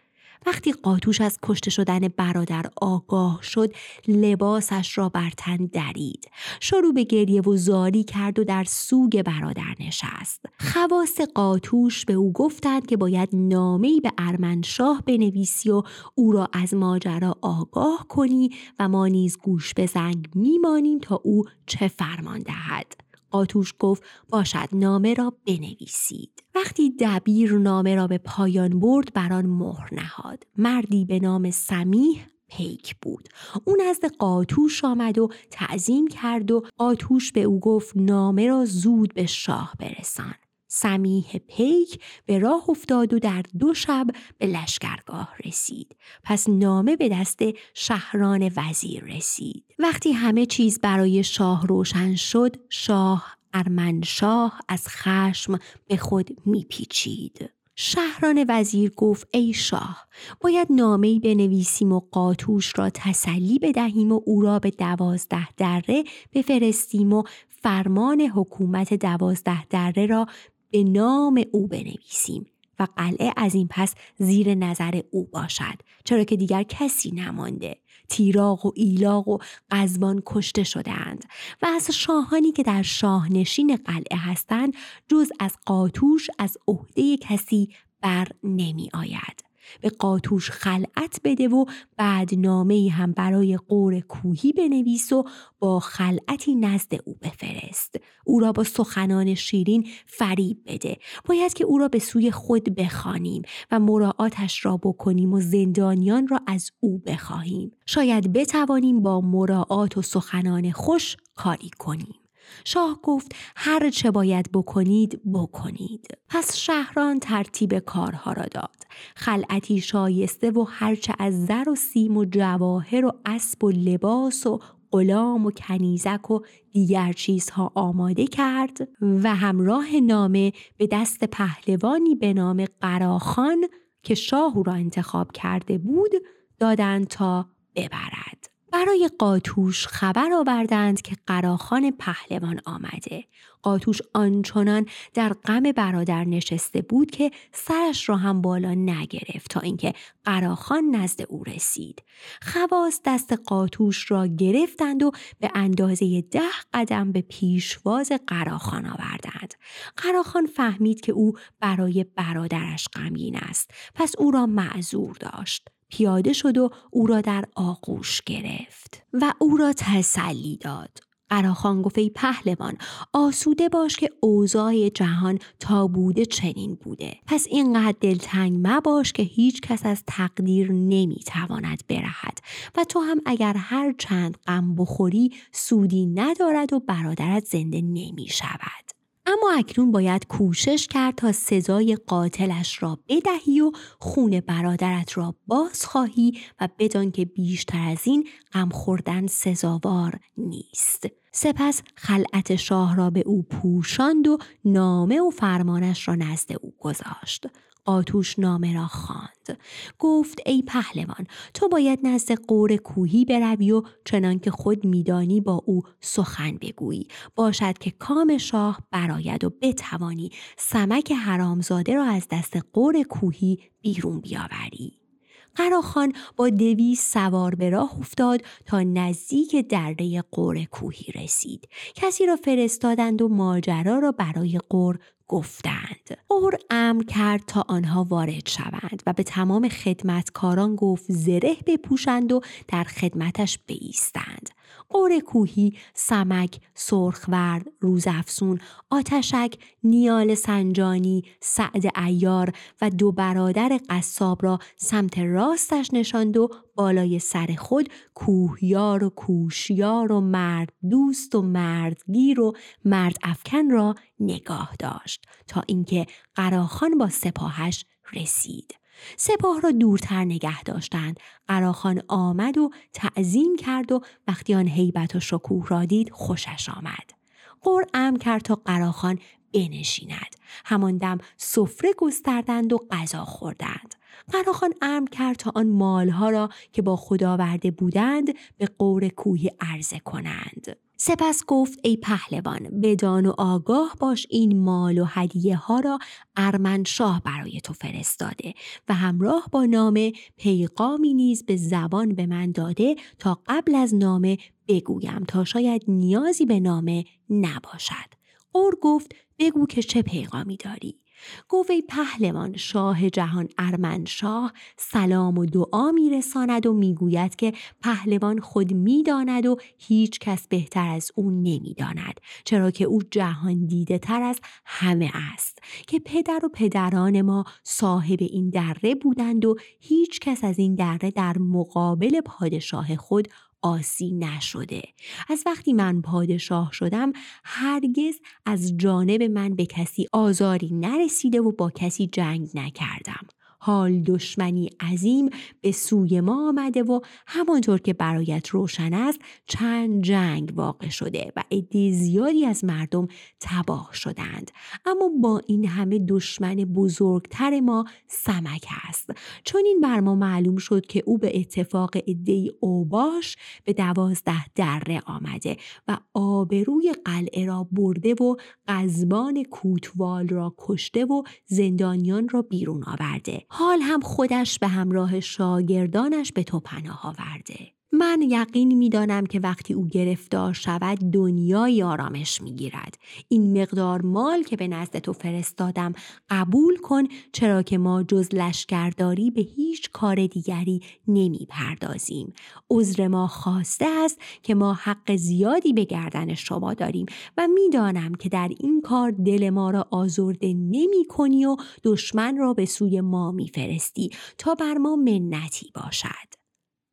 وقتی قاتوش از کشته شدن برادر آگاه شد لباسش را بر تن درید. شروع به گریه و زاری کرد و در سوگ برادر نشست. خواست قاتوش به او گفتند که باید نامهای به ارمنشاه بنویسی و او را از ماجرا آگاه کنی و ما نیز گوش به زنگ میمانیم تا او چه فرمان دهد. آتوش گفت باشد نامه را بنویسید. وقتی دبیر نامه را به پایان برد بر آن مهر نهاد. مردی به نام سمیح پیک بود. او نزد قاتوش آمد و تعظیم کرد و قاتوش به او گفت نامه را زود به شاه برسان. سمیح پیک به راه افتاد و در دو شب به لشکرگاه رسید. پس نامه به دست شهران وزیر رسید. وقتی همه چیز برای شاه روشن شد، شاه ارمنشاه از خشم به خود میپیچید. شهران وزیر گفت ای شاه باید نامه‌ای بنویسیم و قاتوش را تسلی بدهیم و او را به دوازده دره بفرستیم و فرمان حکومت دوازده دره را به نام او بنویسیم و قلعه از این پس زیر نظر او باشد چرا که دیگر کسی نمانده تیراغ و ایلاغ و قزبان کشته شدهاند و از شاهانی که در شاهنشین قلعه هستند جز از قاتوش از عهده کسی بر نمی آید. به قاتوش خلعت بده و بعد نامه هم برای قور کوهی بنویس و با خلعتی نزد او بفرست. او را با سخنان شیرین فریب بده. باید که او را به سوی خود بخوانیم و مراعاتش را بکنیم و زندانیان را از او بخواهیم. شاید بتوانیم با مراعات و سخنان خوش کاری کنیم. شاه گفت هر چه باید بکنید بکنید پس شهران ترتیب کارها را داد خلعتی شایسته و هرچه از زر و سیم و جواهر و اسب و لباس و غلام و کنیزک و دیگر چیزها آماده کرد و همراه نامه به دست پهلوانی به نام قراخان که شاه او را انتخاب کرده بود دادند تا ببرد. برای قاتوش خبر آوردند که قراخان پهلوان آمده. قاتوش آنچنان در غم برادر نشسته بود که سرش را هم بالا نگرفت تا اینکه قراخان نزد او رسید. خواست دست قاتوش را گرفتند و به اندازه ده قدم به پیشواز قراخان آوردند. قراخان فهمید که او برای برادرش غمگین است. پس او را معذور داشت. پیاده شد و او را در آغوش گرفت و او را تسلی داد. قراخان گفت ای پهلوان آسوده باش که اوضاع جهان تا بوده چنین بوده پس اینقدر دلتنگ مباش که هیچ کس از تقدیر نمی‌تواند برهد و تو هم اگر هر چند غم بخوری سودی ندارد و برادرت زنده نمی شود. اما اکنون باید کوشش کرد تا سزای قاتلش را بدهی و خون برادرت را باز خواهی و بدان که بیشتر از این غم خوردن سزاوار نیست. سپس خلعت شاه را به او پوشاند و نامه و فرمانش را نزد او گذاشت. آتوش نامه را خواند. گفت ای پهلوان تو باید نزد قور کوهی بروی و چنان که خود میدانی با او سخن بگویی. باشد که کام شاه براید و بتوانی سمک حرامزاده را از دست قور کوهی بیرون بیاوری. قراخان با دوی سوار به راه افتاد تا نزدیک دره قور کوهی رسید. کسی را فرستادند و ماجرا را برای قور گفتند. اور امر کرد تا آنها وارد شوند و به تمام خدمتکاران گفت زره بپوشند و در خدمتش بایستند قور کوهی، سمک، سرخورد، روزافسون، آتشک، نیال سنجانی، سعد ایار و دو برادر قصاب را سمت راستش نشاند و بالای سر خود کوهیار و کوشیار و مرد دوست و مردگیر و مرد افکن را نگاه داشت تا اینکه قراخان با سپاهش رسید. سپاه را دورتر نگه داشتند. قراخان آمد و تعظیم کرد و وقتی آن حیبت و شکوه را دید خوشش آمد. قر ام کرد تا قراخان بنشیند. همان دم سفره گستردند و غذا خوردند. قراخان امر کرد تا آن مالها را که با خدا ورده بودند به قور کوهی عرضه کنند. سپس گفت ای پهلوان بدان و آگاه باش این مال و هدیه ها را ارمن شاه برای تو فرستاده و همراه با نامه پیغامی نیز به زبان به من داده تا قبل از نامه بگویم تا شاید نیازی به نامه نباشد. اور گفت بگو که چه پیغامی داری. ای پهلوان شاه جهان ارمن شاه سلام و دعا میرساند و می‌گوید که پهلوان خود می‌داند و هیچ کس بهتر از او نمی‌داند چرا که او جهان دیده تر از همه است که پدر و پدران ما صاحب این دره بودند و هیچ کس از این دره در مقابل پادشاه خود آسی نشده. از وقتی من پادشاه شدم هرگز از جانب من به کسی آزاری نرسیده و با کسی جنگ نکردم. حال دشمنی عظیم به سوی ما آمده و همانطور که برایت روشن است چند جنگ واقع شده و عده زیادی از مردم تباه شدند. اما با این همه دشمن بزرگتر ما سمک است. چون این بر ما معلوم شد که او به اتفاق عده اوباش به دوازده دره آمده و آبروی قلعه را برده و قزبان کوتوال را کشته و زندانیان را بیرون آورده. حال هم خودش به همراه شاگردانش به تو پناه آورده. من یقین می‌دانم که وقتی او گرفتار شود دنیای آرامش می‌گیرد. این مقدار مال که به نزد تو فرستادم قبول کن چرا که ما جز لشکرداری به هیچ کار دیگری نمی پردازیم عذر ما خواسته است که ما حق زیادی به گردن شما داریم و می‌دانم که در این کار دل ما را آزرده نمی کنی و دشمن را به سوی ما میفرستی تا بر ما منتی باشد.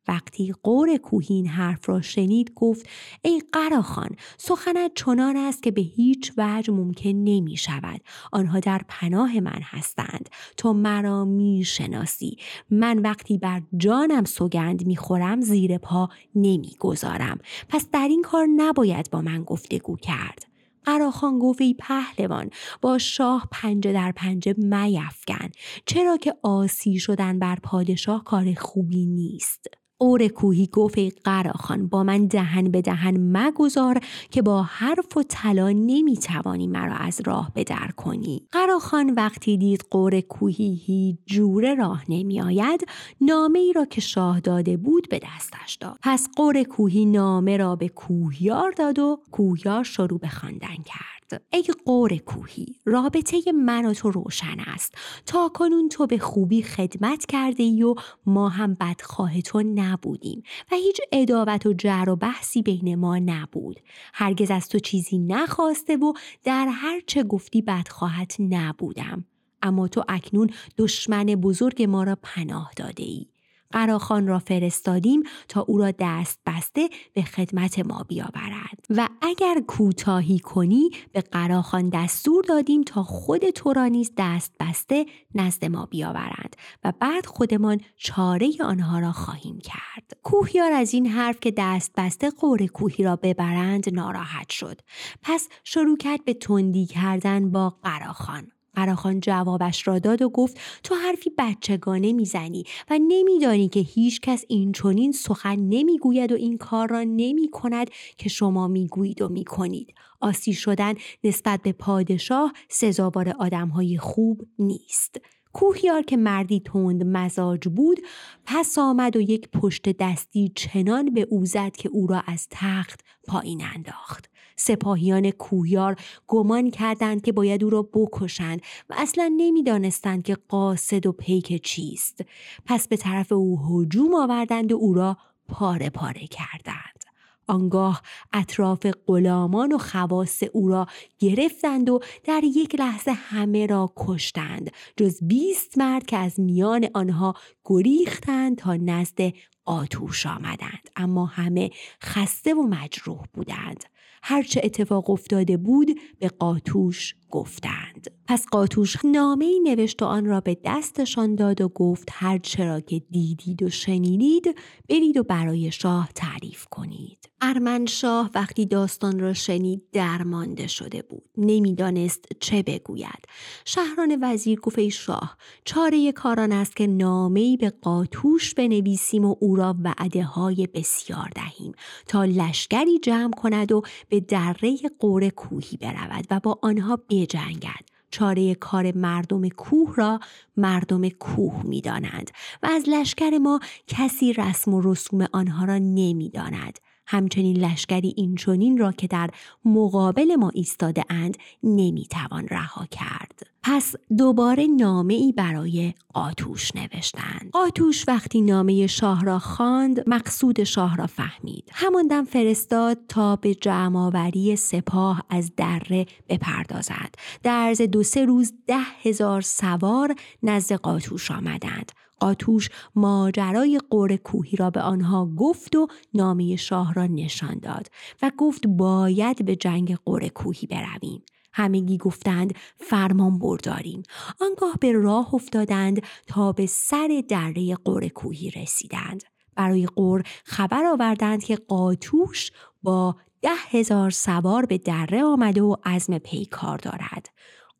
وقتی قور کوهین حرف را شنید گفت ای قراخان سخنت چنان است که به هیچ وجه ممکن نمی شود. آنها در پناه من هستند. تو مرا می شناسی. من وقتی بر جانم سوگند می خورم زیر پا نمی گذارم. پس در این کار نباید با من گفتگو کرد. قراخان گفت ای پهلوان با شاه پنجه در پنجه میفکن چرا که آسی شدن بر پادشاه کار خوبی نیست. اور کوهی گفت قراخان با من دهن به دهن مگذار که با حرف و طلا نمی‌توانی مرا از راه بدر کنی. قراخان وقتی دید قور کوهی هیچ جوره راه نمیآید نامه ای را که شاه داده بود به دستش داد. پس قور کوهی نامه را به کوهیار داد و کوهیار شروع به خواندن کرد. ای قور کوهی رابطه من و تو روشن است. تا کنون تو به خوبی خدمت کرده ای و ما هم بدخواه تو نبودیم و هیچ اداوت و جر و بحثی بین ما نبود. هرگز از تو چیزی نخواسته و در هر چه گفتی بدخواهت نبودم. اما تو اکنون دشمن بزرگ ما را پناه داده ای. قراخان را فرستادیم تا او را دست بسته به خدمت ما بیاورد و اگر کوتاهی کنی به قراخان دستور دادیم تا خود تو را نیز دست بسته نزد ما بیاورند و بعد خودمان چاره آنها را خواهیم کرد. کوهیار از این حرف که دست بسته قور کوهی را ببرند ناراحت شد. پس شروع کرد به تندی کردن با قراخان. قراخان جوابش را داد و گفت تو حرفی بچگانه می‌زنی و نمیدانی که هیچ کس این چونین سخن نمی‌گوید و این کار را نمی کند که شما می‌گویید و می‌کنید. آسی شدن نسبت به پادشاه سزاوار آدمهای خوب نیست. کوهیار که مردی تند مزاج بود پس آمد و یک پشت دستی چنان به او زد که او را از تخت پایین انداخت. سپاهیان کوهیار گمان کردند که باید او را بکشند و اصلا نمی‌دانستند که قاصد و پیک چیست. پس به طرف او هجوم آوردند و او را پاره پاره کردند. آنگاه اطراف غلامان و خواص او را گرفتند و در یک لحظه همه را کشتند جز بیست مرد که از میان آنها گریختند تا نزد آتوش آمدند. اما همه خسته و مجروح بودند. هرچه اتفاق افتاده بود به قاتوش گفتند. پس قاتوش نامه ای نوشت و آن را به دستشان داد و گفت هر چرا که دیدید و شنیدید برید و برای شاه تعریف کنید. ارمن شاه وقتی داستان را شنید درمانده شده بود. نمی‌دانست چه بگوید. شهران وزیر گفت شاه چاره کاران است که نامه ای به قاتوش بنویسیم و او را وعده های بسیار دهیم تا لشکری جمع کند و به دره قور کوهی برود و با آنها بجنگد چاره کار مردم کوه را مردم کوه می دانند و از لشکر ما کسی رسم و رسوم آنها را نمی داند. همچنین لشکری اینچنین را که در مقابل ما ایستاده اند نمی‌توان رها کرد. پس دوباره نامه ای برای قاتوش نوشتند. قاتوش وقتی نامه شاه را خواند مقصود شاه را فهمید. هماندم فرستاد تا به جمعآوری سپاه از دره بپردازد. در عرض دو سه روز ده هزار سوار نزد قاتوش آمدند. قاتوش ماجرای قور کوهی را به آنها گفت و نامه شاه را نشان داد و گفت باید به جنگ قور کوهی برویم. همگی گفتند فرمان برداریم. آنگاه به راه افتادند تا به سر دره قور کوهی رسیدند. برای قور خبر آوردند که قاتوش با ده هزار سوار به دره آمده و عزم پیکار دارد.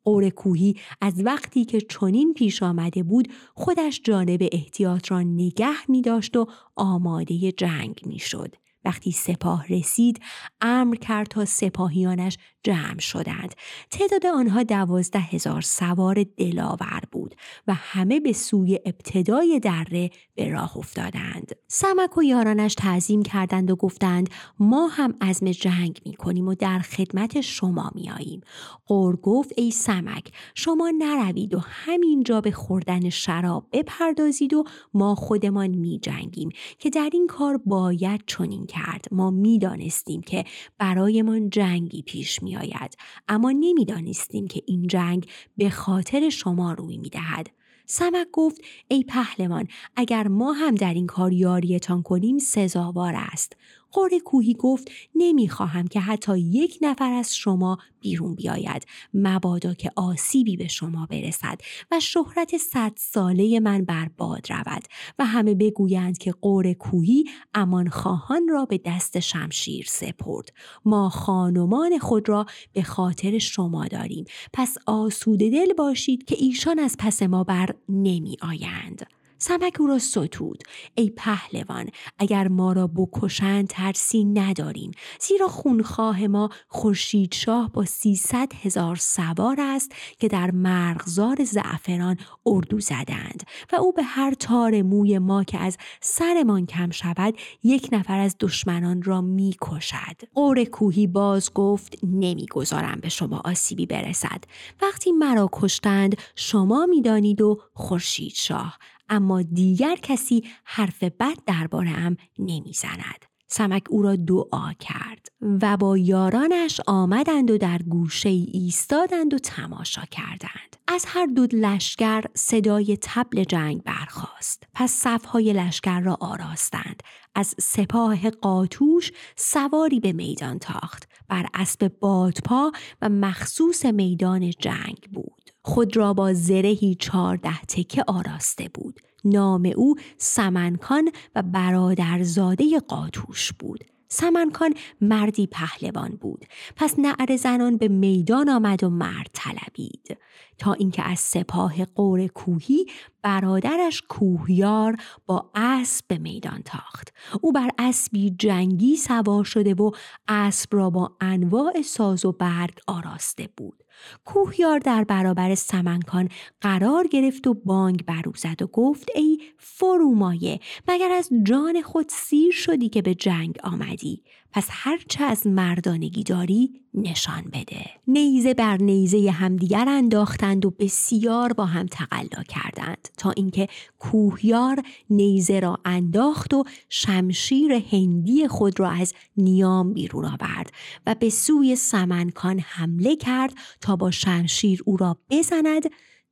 قور کوهی از وقتی که چنین پیش آمده بود خودش جانب احتیاط را نگه می داشت و آماده جنگ می شد. وقتی سپاه رسید امر کرد تا سپاهیانش جمع شدند. تعداد آنها دوازده هزار سوار دلاور بود و همه به سوی ابتدای دره به راه افتادند. سمک و یارانش تعظیم کردند و گفتند ما هم عزم جنگ می کنیم و در خدمت شما می آییم. قور گفت ای سمک شما نروید و همینجا به خوردن شراب بپردازید و ما خودمان می جنگیم که در این کار باید چنین کرد. ما می‌دانستیم که برایمان جنگی پیش می آید اما نمی‌دانستیم که این جنگ به خاطر شما روی می دهد سمک گفت ای پهلوان اگر ما هم در این کار یاریتان کنیم سزاوار است. قور کوهی گفت نمی‌خواهم که حتی یک نفر از شما بیرون بیاید. مبادا که آسیبی به شما برسد و شهرت صد ساله من بر باد رود و همه بگویند که قور کوهی امان خواهان را به دست شمشیر سپرد. ما خانمان خود را به خاطر شما داریم. پس آسوده دل باشید که ایشان از پس ما بر نمی آیند سمک او را ستود. ای پهلوان اگر ما را بکشند ترسی نداریم. زیرا خونخواه ما خورشید شاه با سیصد هزار سوار است که در مرغزار زعفران اردو زدند و او به هر تار موی ما که از سرمان کم شود یک نفر از دشمنان را می کشد. قور کوهی باز گفت نمی‌گذارم به شما آسیبی برسد. وقتی مرا کشتند شما می‌دانید و خورشید شاه. اما دیگر کسی حرف بد درباره ام نمی‌زند. سمک او را دعا کرد و با یارانش آمدند و در گوشه ایستادند و تماشا کردند. از هر دو لشکر صدای تبل جنگ برخاست پس صفهای لشکر را آراستند از سپاه قاتوش سواری به میدان تاخت بر اسب بادپا و مخصوص میدان جنگ بود خود را با زرهی چارده تکه آراسته بود. نام او سمنکان و برادرزاده قاتوش بود. سمنکان مردی پهلوان بود. پس نعر زنان به میدان آمد و مرد طلبید. تا اینکه از سپاه قور کوهی برادرش کوهیار با اسب به میدان تاخت. او بر اسبی جنگی سوار شده و اسب را با انواع ساز و برگ آراسته بود. کوهیار در برابر سمنکان قرار گرفت و بانگ برو زد و گفت ای فرومایه مگر از جان خود سیر شدی که به جنگ آمدی؟ پس هرچه از مردانگی داری نشان بده. نیزه بر نیزه همدیگر انداختند و بسیار با هم تقلا کردند تا اینکه کوهیار نیزه را انداخت و شمشیر هندی خود را از نیام بیرون آورد و به سوی سمنکان حمله کرد تا با شمشیر او را بزند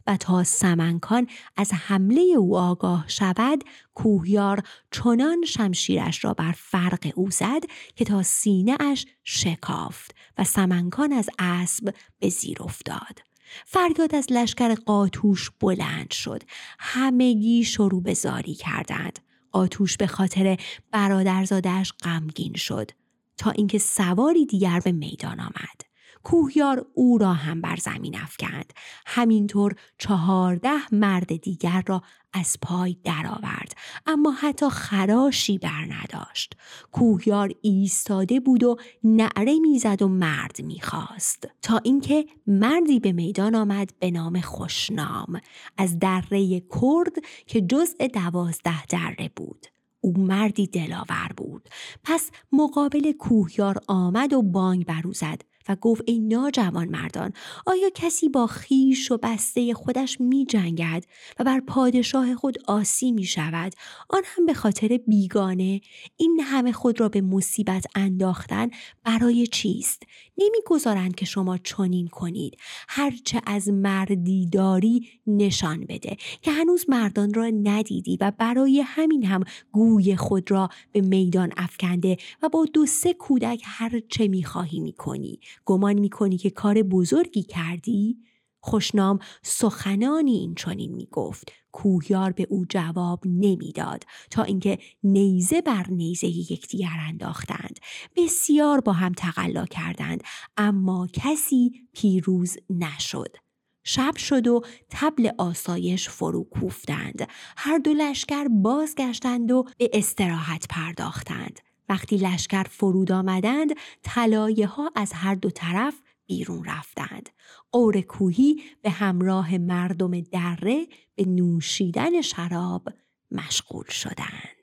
و تا سمنکان از حمله او آگاه شود کوهیار چنان شمشیرش را بر فرق او زد که تا سینه اش شکافت و سمنکان از اسب به زیر افتاد. فریاد از لشکر قاتوش بلند شد. همگی شروع به زاری کردند. قاتوش به خاطر برادرزادش غمگین شد تا اینکه سواری دیگر به میدان آمد. کوهیار او را هم بر زمین افکند. همینطور چهارده مرد دیگر را از پای درآورد اما حتی خراشی بر نداشت. کوهیار ایستاده بود و نعره می‌زد و مرد می‌خواست. تا اینکه مردی به میدان آمد به نام خوشنام. از دره کرد که جزء دوازده دره بود. او مردی دلاور بود. پس مقابل کوهیار آمد و بانگ برو زد. و گفت ای ناجوان مردان آیا کسی با خیش و بسته خودش می جنگد و بر پادشاه خود آسی می شود آن هم به خاطر بیگانه. این همه خود را به مصیبت انداختن برای چیست؟ نمی‌گذارند که شما چنین کنید. هرچه از مردی داری نشان بده که هنوز مردان را ندیدی و برای همین هم گوی خود را به میدان افکنده و با دو سه کودک هر چه می‌خواهی می‌کنی. گمان می‌کنی که کار بزرگی کردی؟ خوشنام سخنانی این چنین می‌گفت. کوهیار به او جواب نمی‌داد تا اینکه نیزه بر نیزه یکدیگر انداختند. بسیار با هم تقلا کردند اما کسی پیروز نشد. شب شد و تبل آسایش فرو کوفتند. هر دو لشکر بازگشتند و به استراحت پرداختند. وقتی لشکر فرود آمدند طلایه ها از هر دو طرف بیرون رفتند. قور کوهی به همراه مردم دره به نوشیدن شراب مشغول شدند.